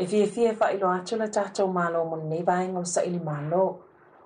e fiafia e faailo atu le tatou malo molenei vaega o le saʻili malo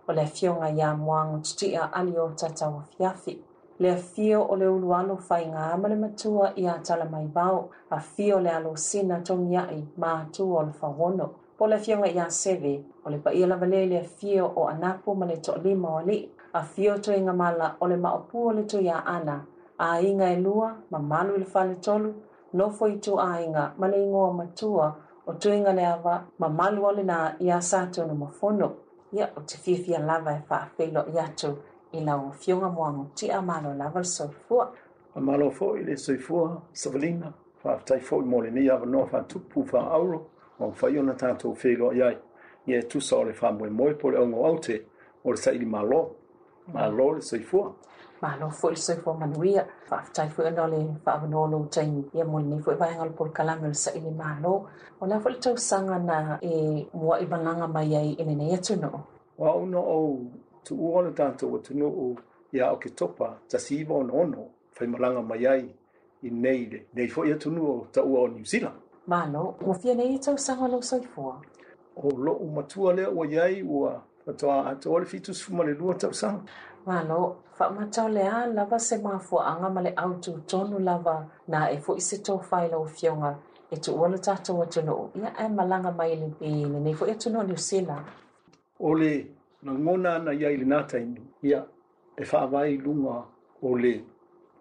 o le afioga iā moago tutiʻa ali o tatau afiafi le afio o le ulualo faigā ma le matua iā tala talamaivao afio o le alosina toniaʻi ma atua o le fauono po le afioga iā seve o le paia lava lea i le afio o anapu ma le toʻalima o alii afio toega mala o le maʻopū o le ana aiga e lua mamalu i le faletolu nofo itu aiga ma le igoa matua o tuiga le ava ma malu o lenā iā sa na mafono ia o te fiafia lava e faafeiloʻi atu i lau fioga mo agotiʻa malo lava le soifua ma malo foʻi le soifua savalina faafetai foʻi mo lenei avanoa faatupu faauro ma mafai ona tatou feiloaʻi ai ia e tusa o le faamoemoe po le augaoau te o le saʻili malo malo le soifua malo Malofo i le fo manuia faafetaifuiana o le faavanō lou taimi ia mo lenei foʻi vaega o le polokalame o le saʻi le o lea foʻi le tausaga na e muaʻi valaga mai ai i lenei atunuu auno ou tuua o le tatou atunuu iā o ke topa tasiiva onoono faimalaga mai ai i nei le nei foʻi atunuu o taʻua o new zealand malo mafia nei e tausaga o lou soifua o loʻu matua lea ua iai ua fatoā atoa le fitusfuma le lua tausaga malo faamatau lea lava se mafuaaga ma le aututonu lava na e foʻi se tofai lau fioga e tuua lo tatou atunuu ia e malaga mai i le pī lenei foʻi atunuu e niusila o le nagona ana ia i lenā taimi ia e faavailuga o le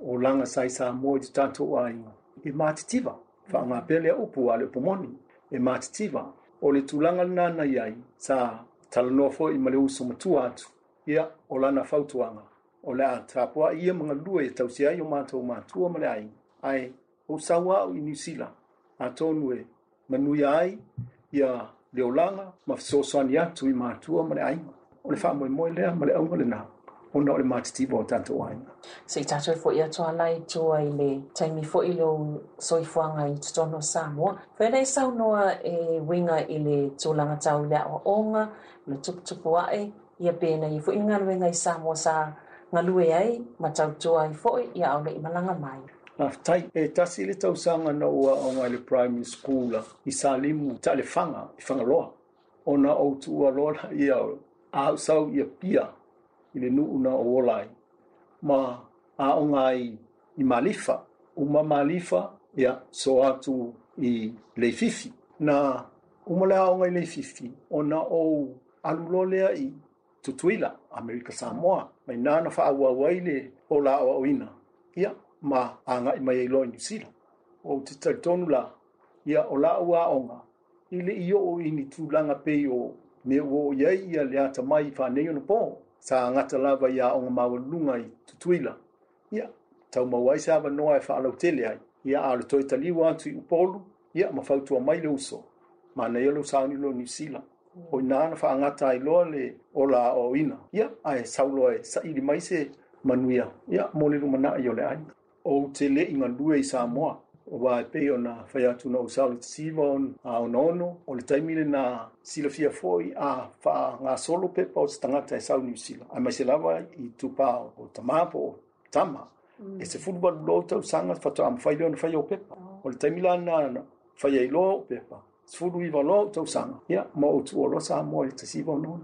o laga sai sa moa i te tatou aiga e matitiva faagapea lea upu a le moni e matitiva o le tulaga lenā nai ai sa talanoa foʻi ma le uso matua atu ia o lana fautuanga o le a ia mga lua e tau siai o mātou mātua ma ai ai o sawa o inisila a tonu e manuia ai ia leolanga ma fisosani atu i mātua ma ai o le whaamoe moe lea ma le aunga le nao ona o le matitiva o tatou aina se i tatou fo'i atu alai tua i le taimi fo'i lou soifoaga i totono samoa faelai saunoa e winga i le tulaga tau i le a'oaoga le tuputupu a'e ia pēna i fuʻi e ngā luenga i Samoa sa ngalue ai ma tautua i fuʻi ia aule i malanga mai. Afatai, ah, e tasi le sanga na ua o ngai le primary school i salimu ta le whanga, i whanga loa. O na au tu ua loa i au, a sau ia pia ili le nuuna o olai. Ma a o ngai i malifa, ma malifa ia so atu i leififi. Na umalea o ngai leififi, o na au alulolea i tutuila America Samoa mai nana fa awa waile o la o ina ia ma anga i mai lo ni sila o te tonu la ia o la o onga ile io o ini tu langa o me o ia ia le ata mai fa nei no po sa anga ta ia onga ma o lunga i tutuila ia tau ma wai sa va no ai fa e tele ai ia al to italiwa tu polo ia ma mai le uso ma nei lo sa ni ni sila o ina na faagata i loa le o la aoina ia ae sauloa e saʻili mai se manuia ia mo le lumanaʻi o le ai ou te leʻi galue i samoa ua e pei ona faiatuna ou salo tesiva aonono o le taimi lenā silafia foʻi a faagasolo pepa o te tagata e sau niusila ae mai se lava i tupā o tamā po o tama e sefulu valulou tausaga fatoamafai le ona fai o pepa o le taimi lana faia iloa o pepa fulu i valo to sanga ya mo tu o sa mo e te sivo no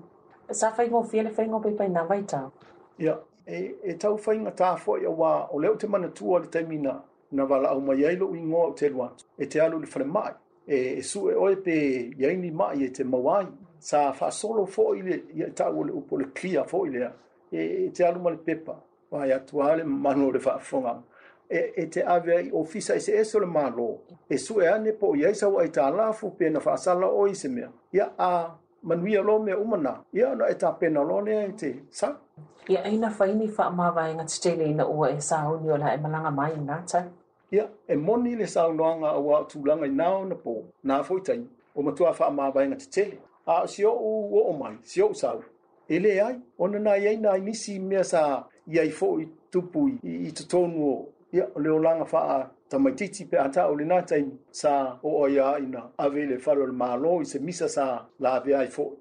sa fa mo fi le fa i mo pe pai na vai ta ya e, e tau fa i nga ta fo i wa o le te mana tu le te mina na vala au mai ai lo i ngo te lwa e te alu le fa mai e e su e oi pe ya i mai e te mawai sa fa solo fo i le e tau o le upo le clear fo i le e, e te alu mal pepa vai le manu le fa fonga e, e te awe ai o i se eso le malo. E su e ane po i aisa wa i ta la fu pe na whaasala o i se mea. Ia a manuia lo mea umana. Ia ana e ta pena lo nea i te sa. Ia aina whaini wha fa mawa e ngat tele ina na ua e sa hau la e malanga mai i ngata. Ia e moni le sa unuanga a wa tūlanga i nao na po na fwitai o matua wha mawa e ngat tele. A si o u o o mai, si o u sau. Ele ai, ona na iaina ai nisi mea sa iai fo i tupu i, i, i tutonu o ia o leo langa faa ta mai titi pe ata o le nātai sa o o ia ina ave le falo le mālo i se misa sa la ave ai fo.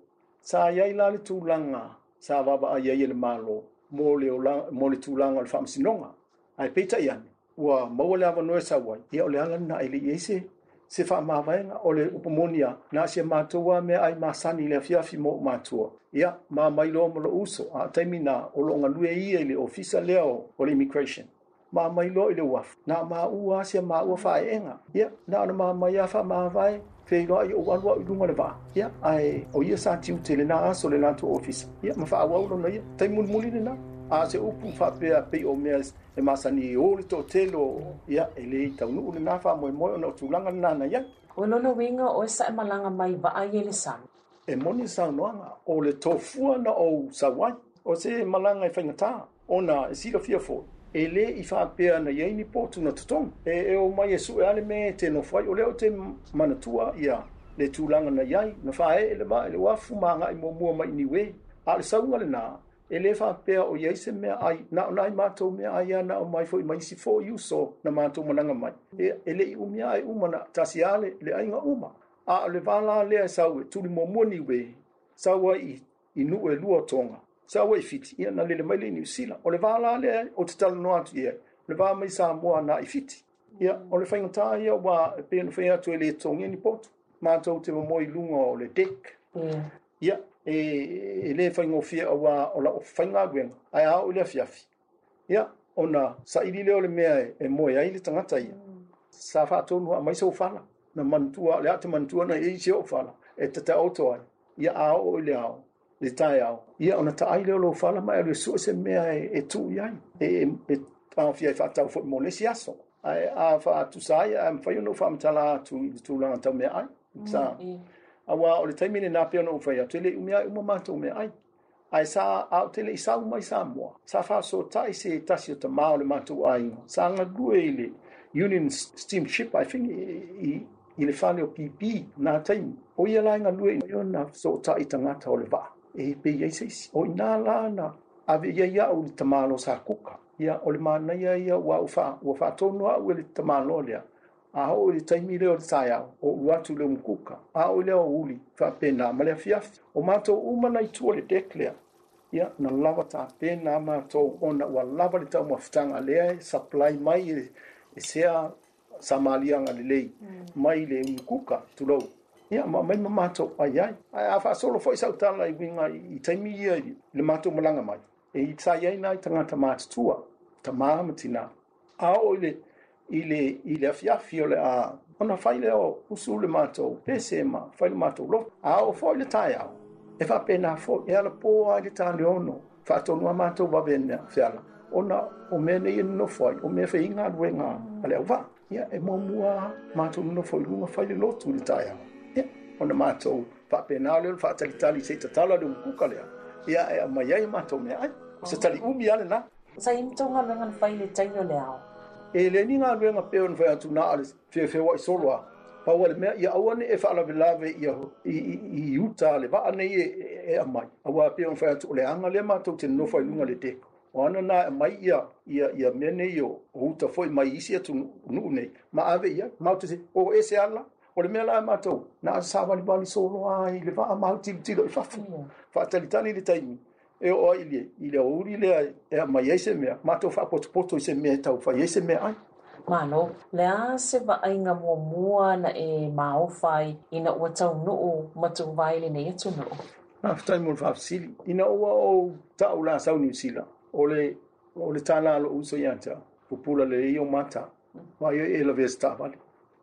Sa iai la le tūlanga sa vaba a iai le mālo mō le, mō le tūlanga o le whamasinonga. Ai peita i ane, ua maua le ava noe sa wai, ia o le ala na ele i se, se faa mawaenga o le upamonia na se mātua me ai māsani le afiafi mō mātua. Ia, mā mailoa mo lo uso, a taimina o lo ngalue i ele ofisa leo o le immigration. ma mai lo ile wa na ma u a se ma u fa e nga ya na na ma mai a fa ma vai fe lo i o wa lu ngana ba ya ai o ye sa ti tele na so le na to office ya ma fa wa lo no ya tai mul mul na a se upu fa pe a pe o me e masani o le to telo ya ele i tau nu na fa mo mo no tulanga na na ya o lono winga o sa malanga mai va ai ele sa e moni sa noanga o le tofua na o sawai o se malanga e whaingatā o na e sirafia fōi e lē i faapea na iai ni po na totoga e, e o mai e sue ale me te nofai o lea o te manatua ia le tūlanga na iai na faee le ba e le uafu e magaʻi muamua mai niuē a le sauga lenā e lē faapea o iai se mea ai na o nai matou mea ai ana o mai mai si isi foi uso na matou managa mai e, e i umi ae uma na tasi ale le aiga uma a o le valā lea e sau e tulimuamua niuē sau ai i nuu e lua toga sa ua i fiti ia na lele mai le niusila o le vala lea o te talanoa atu ia o le va mai sa moa na i fiti ia o le faigatā ia ua pena fai atu e lē togia ni poto matou te i luga o le dek mm. ia e, e lē faigofia aua o laʻo faigaluega ae a i le afiafi ia ona saʻili lea o le mea e, e moe ai le tagata ia mm. sa faatonu aʻu mai sau fala na manatua e le a te manatua na eisi oo fala e tataoto ai ia a oo i le ao le tai au. Ia ona ta aile o lo fala mai alu su se mea e, e tu iai. E, e, e tau fia i e fatau fo mole si aso. Ai, a fa atu sai, a mwhai unu fa amtala atu i tu langa tau mea ai. Mm, sa, mm, a wā o le taimine nā pia unu fai atu ele umi ai uma mātou mea ai. Ai sa a o tele i sa umai sa mua. Sa fa so tai se tasio ta mao le mātou ai. Sa ngā gue ele Union Steamship, I think, i, i, i le fale o pipi nā taimu. O ia lai ngā lue i nā so tai tangata o le vaa. e pe ia se o ina la na ave ia ia o le tamālo sa kuka ia o le manaia ia ua wa ufa wa fa tonu a e le tamalo lea a i le taimi lea o le taia o ulu atu i le mkuka a o i lea o uli fa ma le afiafi o matou uma na itua le dek lea ia na lava tapena matou ona ua lava le taumafutaga lea e supply mai e, e sea samaliaga lelei mm. mai le mkuka tulou ia ma mai ma mato ai ai ai a fa solo foi sauta i winga i taimi ia le mato malanga mai e i tsai ai nai tanga ta mato tua ta mama tina a ole ile ile afia le a ona faile o usu le mato pese ma faile mato lo a o le tai au e fa pena fo e ala po ai le tani ono fa tonu a mato va bene fiala ona o mene i no foi o me fe inga duenga ale au va ia e mo mua mato no foi lunga faile lotu le tai au ona mato faapena o le ona faatalitali sei tatala le ukuka lea ia e amai ai matou mea ai o se taliumi a lenā sai mtouga luega na fai le tai o le ao e leni galuega pea ona fai atunaa le feofeo ai solo a paua le mea ia aua ne e faalavelave ia i uta le ba nei e, e, e amai aua pea le anga le lea matou no fa luga le deko oana na e mai ia ia ia mea nei o uta foi mai isi atu nuu nei ma ave ia mau tese o ese ala o le mea lae matou na asavalivali soloa ai le faamau tilotilo i fafu faatalitali mm. i le taimi e o ai lia i le auli lea e amai ai se mea matou faapotopoto i se mea e taufai ai se mea ai Malo, lea se vaaiga muamua na e maofa ai ina ua taunuu ma tuvai lenei atunuu na fetaimu le faafasili ina ua ou taʻu la niusila o le o le tālā loʻu uso iā te pupula lelei ou ma iai mm. e lavea se taavali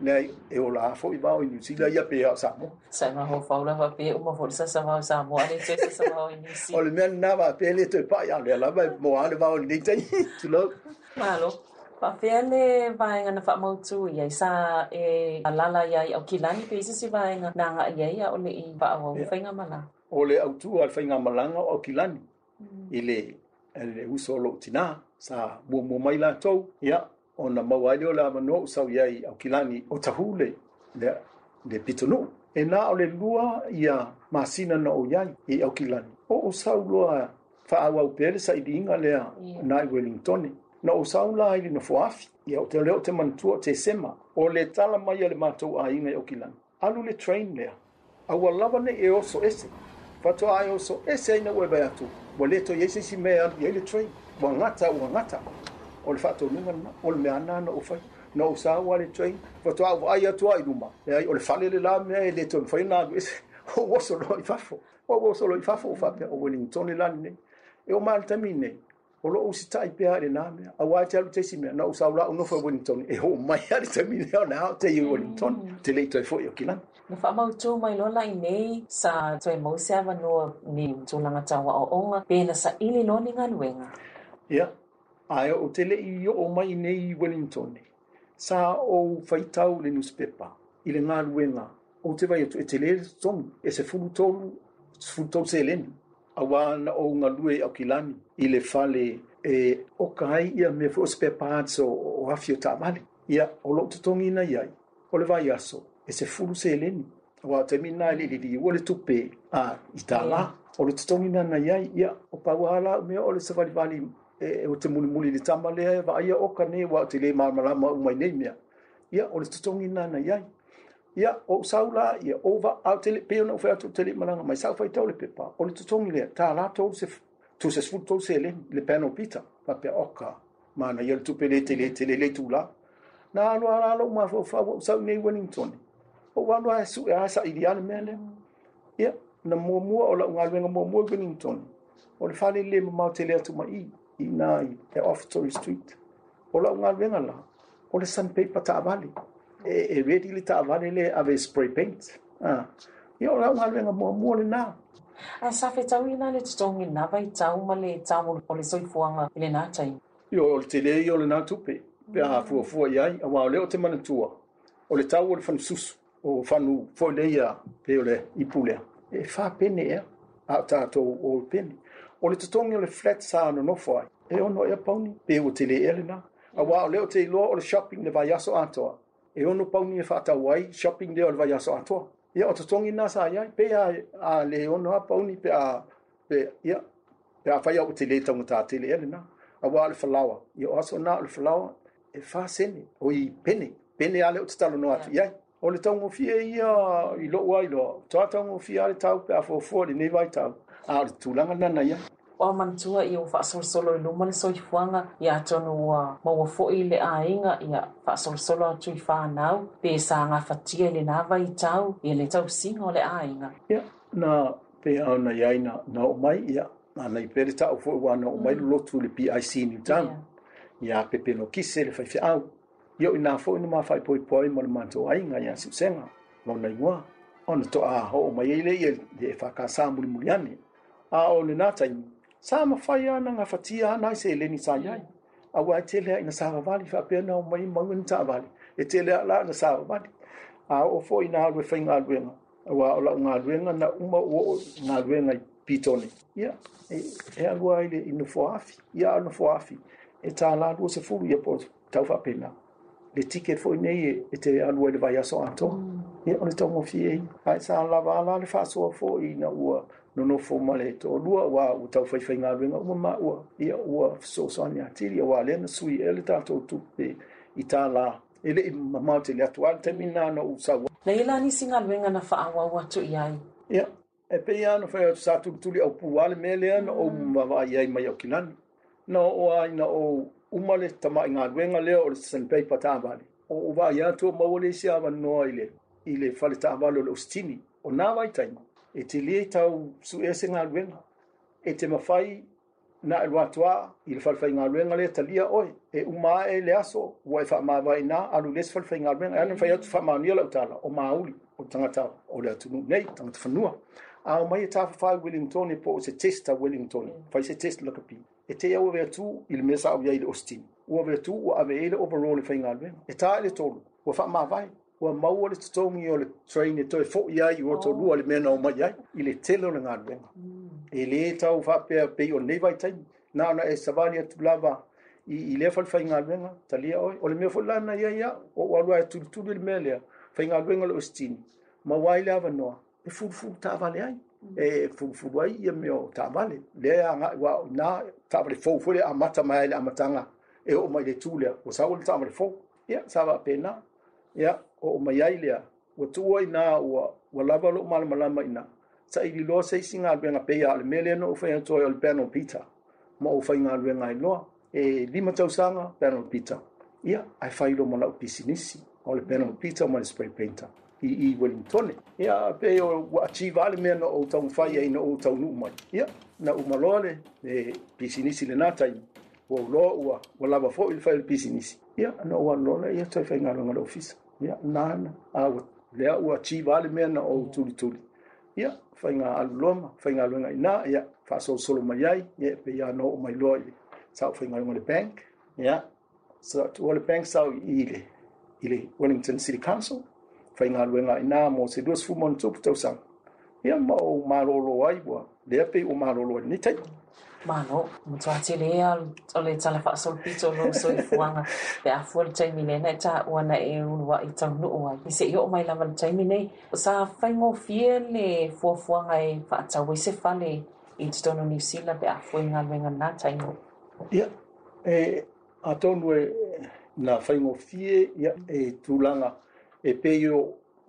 ne e à, la fo i vao i New Zealand ia pe sa mo sa ma ho fo la va pe o mo fo sa sa vao sa mo ale te sa vao i New Zealand o le men na va pe le te pa ia le la va mo ale vao ni te tu lo ma lo pa pe ale sa e alala ia o kilani pe se si va nga na nga ia ia o le i va o fa nga mala o le au tu al fa nga malanga o kilani ile ele uso sa mo mo mai la tou yeah. ona mau ai leo lava no usau iai au kilani o tahu le le, le pitonu e na o le lua ia masina na o iai i e au kilani o usau lua fa au au pele sa ilinga lea yeah. na i wellington na usau la ili na fuafi ia o te leo te mantua te sema o le tala mai ale matou a inga i au kilani alu le train lea au alava ne e oso ese fatoa ai oso ese aina ue bai atu wa leto yeisi si mea ali le train wa ngata wa ngata o le faataunuga lana o le mea ana na ufai na usau a le tuai fatuau ai atu ai luma e o le fale le la mea e le toe mafai na aluese o oso i fafo o oso i fafo o faapea o wellington le lani nei e o maletami nei o loo usi taʻi pea e lenā mea auā e te alu taisi mea na usau laʻu nofa e wellington e ho'o mai a le tamine o na ao tei e wellington te leʻi toe foʻi o kilani na faamautū mai loa laʻi nei sa toe mau se avanoa ni tulaga tauaʻoʻoga pe na saʻili lo ni galuega ia yeah. ae o te le'i o'o mai nei wellington sa o faitau le newspaper i le galuega ou te vai atu e tele tonu e sefulutolu seleni auā na ou galue i aukilani i le fale e oka ai ia mea foi o se pepaats o afi o taavale ia o lo'u totogina i ai o le vaiaso e sefulu seleni auā o taimina le ililī ua le tupe a i tālā o le totogina na i ai ia o pauā lau mea o le savalivali E, e o te muli muli ni tama le va ia o ka ne wa te le ma ma ma mai nei mia ia o le tsong ina na ia ia o saula ia over out te pe no fa te le malanga mai sa fa i tole pe pa o le tsong le ta la to se to se fu to se le le pe no pita pa pe o ka ma na ia tu pe le te le te le le tu la na no ala lo ma fo fa sa ne wellington o wa lo su ia sa i dia le mele ia na mo mo o la nga le mo mo wellington o le fa le le ma te le tu mai ia i na i te offertory street. O lau ngā renga la, o le sandpaper ta avale. E, e redi li ta avale le ave spray paint. Ah. Ia o lau ngā renga mua mua le nā. A sa fe tau i nā le titongi nā vai tau ma le tau o le soifuanga i le nā tai. Ia o le tele i o le nā tupe. Pe a mm. fua fua iai, a wā o leo te manatua. O le tau o le fanususu. O fanu fo leia pe o le ipulea. E fa pene ea. A tātou o pene o le totogi o le flat sa no ai e ono ia e pauni pe o teleea lenā auā A lea o te i loa o le shopping le vaiaso atoa e ono pauni e faatau ai shopping lea o le vaiaso atoa E o totogi nā sa iai pe a le ono a pauni pe a pe ia pe a fai au ta taugata teleea lenā A o le falaoa E o aso nā o le falaoa e fasene o i pene pene a te talo no atu iai o le taugofie ia i loʻu I loa toa taugofie a le tau pe a foafua lenei vaitau a o le tulaga lana iai wa mantua i o whaasolosolo i lumale so i whuanga i a tonu wa maua fo'i le a inga i a whaasolosolo atu i whanau pe sa ngā whatia i le nāwa i tau i le tau singa o le a inga. Ia, nā pe au na iai na, na o mai ia, nā nei pere ta o fo'i wana o mai mm. lotu le PIC ni tau i pepe no pelo kise le whaifi au. Ia i nā fo'i nā mā whai poi poi ma le mantua a inga i a siusenga, mō nei ngua. Ona to a ho o mai eile i e whakasā muli muli ane. A o sa mawhai ana nga fatia na i se eleni sa iai. A wai e te lea ina sāwa wali, wha pēna o mai mau ina tā wali. E te lea la ina sāwa wali. A o fo ina alwe whai ngā luenga. A wā ola ngā luenga na uma wo ngā luenga i pitone. Ia, e alua i le ina fō afi. Ia ana fō afi. E tā la lua se fulu ia pō tau wha pēna. Le tike fo i nei e, e te alua i le vai aso ato. Mm. Ia, ona tau mo fie. Ai sā la va la le whāsoa fō i na ua nono fo male to lua wa o tau fai fai ngaluenga ua ma ua ia ua so so ni atiri wa e le na sui ele ta to tu pe itala ele i e mamau te le atu al te mina no usawa na ila ni singa luenga na faa wa watu iai ia e pe ia no fai sa tu tuli au pu wale mele ana o mwa mm. iai mai au kilani na o ai na o umale tama i ngaluenga leo o le sanpei patavali o uwa ia tu mawale si awa noa ile ile fale taavali o le ustini o nā waitaima e te lia i tau su e se galuega e te mafai na e loatoā i le falafaigaluega le talia oe e uma ae le aso ua e faamavaina alu lesi falafaigaluega ana fai atu faamaunia lau tala o mauli o tagata o le atunuu nei tagata fanua ao mai e tafafai wellington e po o se testa wellington fai se test lakapi e teia ua e veatū i le mea saʻo iai le ostin ua veatū ua ave ai e le overall le faigaluega e tā e le tolu ua faamavai ua maua le totogi o le train e toe foʻi ai ua tolua le mea na mai ai i le tele mm. o le galuega e lē tau faapea pei o lenei vaitaimi na ona e savali atu lava i lea falefaigaluega talia oe o le mea foʻi lana ia ia o ua alu ae tulutulu i le mea lea faigaluega o le osetini mauā i le avanoa e fulufulu taavale ai mm. e fulufulu ai ia mea o taavale lea agaʻi wa na taavalefou foi le amata mai ai le amataga e oo mai le tu ua sa ua le taavalefou ia sa vaapena ia o o mai ai lea ua tuua inā ua ua lava loo malamalama inā saʻililoa seisigaluega peia a le mea lea noo faiatoai o le piano peter ma ou faigaluega ailoa e lima tausaga piano peter ia ae failo ma lau pisinisi o le piano peter ma le spray painter i i Wellington. Ia pe o wa achieve ale mea no taumafai ai no taunuu tau mai. Ia na umalole e pisinisi le natai wa uloa ua wa lava fo il fai le pisinisi. Ia na ua lola ia tau fai ngalo ngalo ya nan awa lea ua tivale mea na alu loma ia faiga aluloma faiga aluega ya, ia solo mai ai ia pe ya no o loi i saʻufaigaluga le bank so ua le bank sau ile ile wellington city council alu aluega na mo se lua sefumonetupu tausaga ia ma ou malōlō ai ua lea pe o malōlō ai lenei mano mo tsa tele ya o le tsala fa so pito lo so i e fuanga pe a fuol tsai mine na tsa wana e un wa i e tsa no wa i e se yo mai la van tsai mine o sa fa ngo fie le fo fuanga e fa tsa we se fa le i tsa no ni sila pe a fuol nga le nga na tsa ngo ya e a ton we na fa ngo fie ya e tulanga e pe yo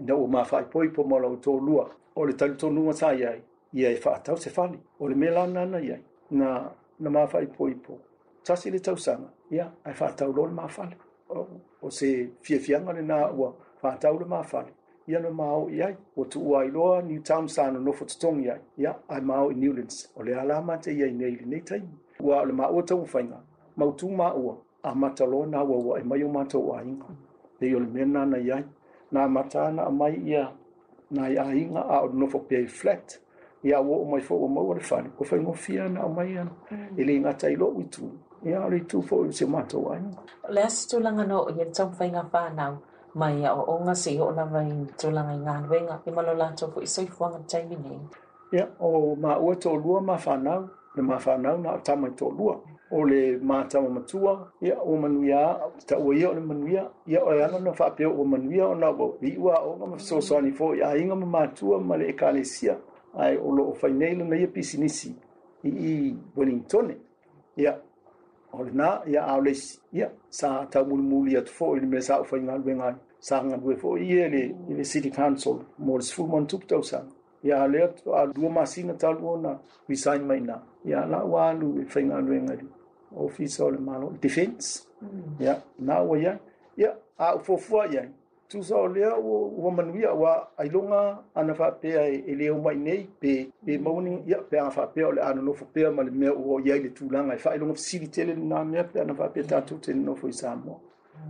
na o ma fa poi po mo la o to lua o le tal to no sa ya ia e fa tau se fani o le melana na ia na na mafa ipo ipo tasi le tau sanga ya ai fa tau lo mafa o, o se fie fie ngale na o fa tau lo mafa ya no mau ya o tu ai lo new town sana no fo tong ya ya ai mao in newlands o le ala ma te ya nei le nei tai wa le ma o tau fainga ma tu ma o a mata lo na wa wa e mai o mata wa inga le yo le mena na ya na mata na mai ya na ya inga a no fo pe flat ia ua mai fo o maua le fale o fai ngofia na o mai ana mm. e le ingata i loo i tū ia e o le tū fo i e se mātou ai le asi tūlanga no i le tau whainga whānau mai a o onga se o na vai tūlanga i ngā nuenga i malo lātou fo i soifuanga taimi nei ia o ma ua tō ma fanau le ma whānau na o tamai tō lua o le mātama matua ia o manuia taua ia o le manuia ia o e ana na faapea ua manuia ona ua iʻua aoga ma fesoasoani fo i aiga ma matua ma le ekalesia ai o loo fainei lana ia pisinisi i i wellingtone ia o lenā ia aolesi ia sa taumulimuli atu foʻi le mea sa ʻufaigaluega ai sa agalue foʻi ia le i le city council mo le sefulumanutupu tausaga ia lea alua masina talu ona resign mainā ia la ua alu e faigaluega i ofisa o le malo defence mm. ia na ua iai ia aʻu fuafua i ai tusa o lea ua manuia ua ailoga ana faapea e lē umai nei pe pe mauni ia pe aga faapea o le anonofo pea ma le mea ua o iai le tulaga e faailoga fasilitele lenā mea pe ana faapea tatou telenofo i samoa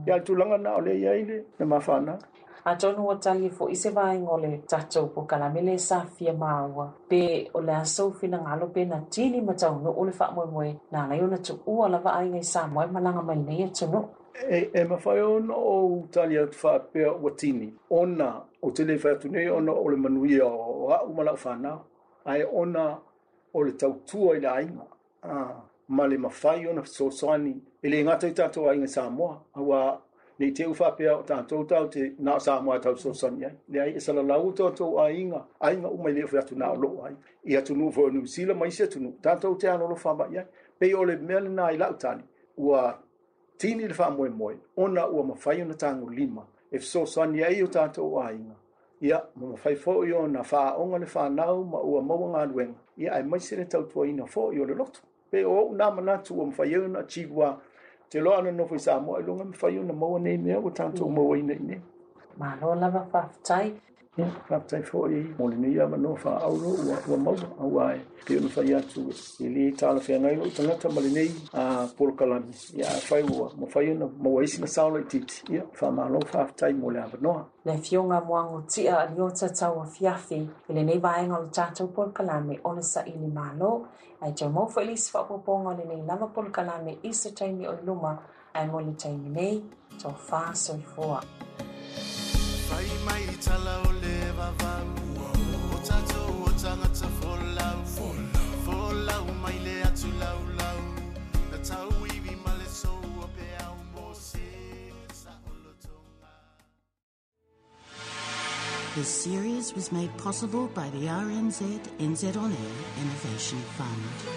ia le tulaga na o le iai le na mafana atonu ua tali foʻi se vaega o le tatou pukalame le safia maua pe o le asou finagalo pe na tili ma taunuu o le faamoemoe na lai ona tuʻua lava aiga i samoa e malaga mai nei atunuu e, e mawhai o na o tali a whapea o watini. Ona o te lewha atu nei, o na le manuia o a umala o whana, ai ona na o le tautua i la inga. Ah, ma le mawhai o na sosani, e le ngata i tātou a inga Samoa, hawa nei te uwhapea o tātou tau te na Samoa tau sosani ai. Le ai, e salalau tātou a inga, a inga umai lewha atu na o lo ai. I atu nu vo nu sila, ma isi atu nu, tātou te anolo whamai ai. Pei o le mele na i lautani, ua tini i le faamoemoe ona ua mafai ona tagolima e fesoasoani ai o tatou aiga ia ma mafai foʻi ona faaaoga le fanau ma ua maua galuega ia ae maise le tautuaina foʻi o le loto pe o ou na manatu ua mafai ai ona achievua te loa ana nofo i sa moa i loga mafai ona maua nei mea ua tatou mauaina i nei malo lava faafetai fafatai foʻi mo lenei avanoa faau loua maua auā e pe ona fai atu ili talafeagai loi tagata ma lenei a polokalami iafaia afai ona maua isi na saolaʻitiiti ia faamālo fafatai mo le avanoa le fiuga moagotiʻa alio tatauafiafi i lenei vaega o e tatou polokalame o le saʻili mālo ae taumau foili si faapoopoga o lenei lava polokalame i se taimi o i luma ae mo le taimi nei tofā soifoa This series was made possible by the RNZ NZ On Air Innovation Fund.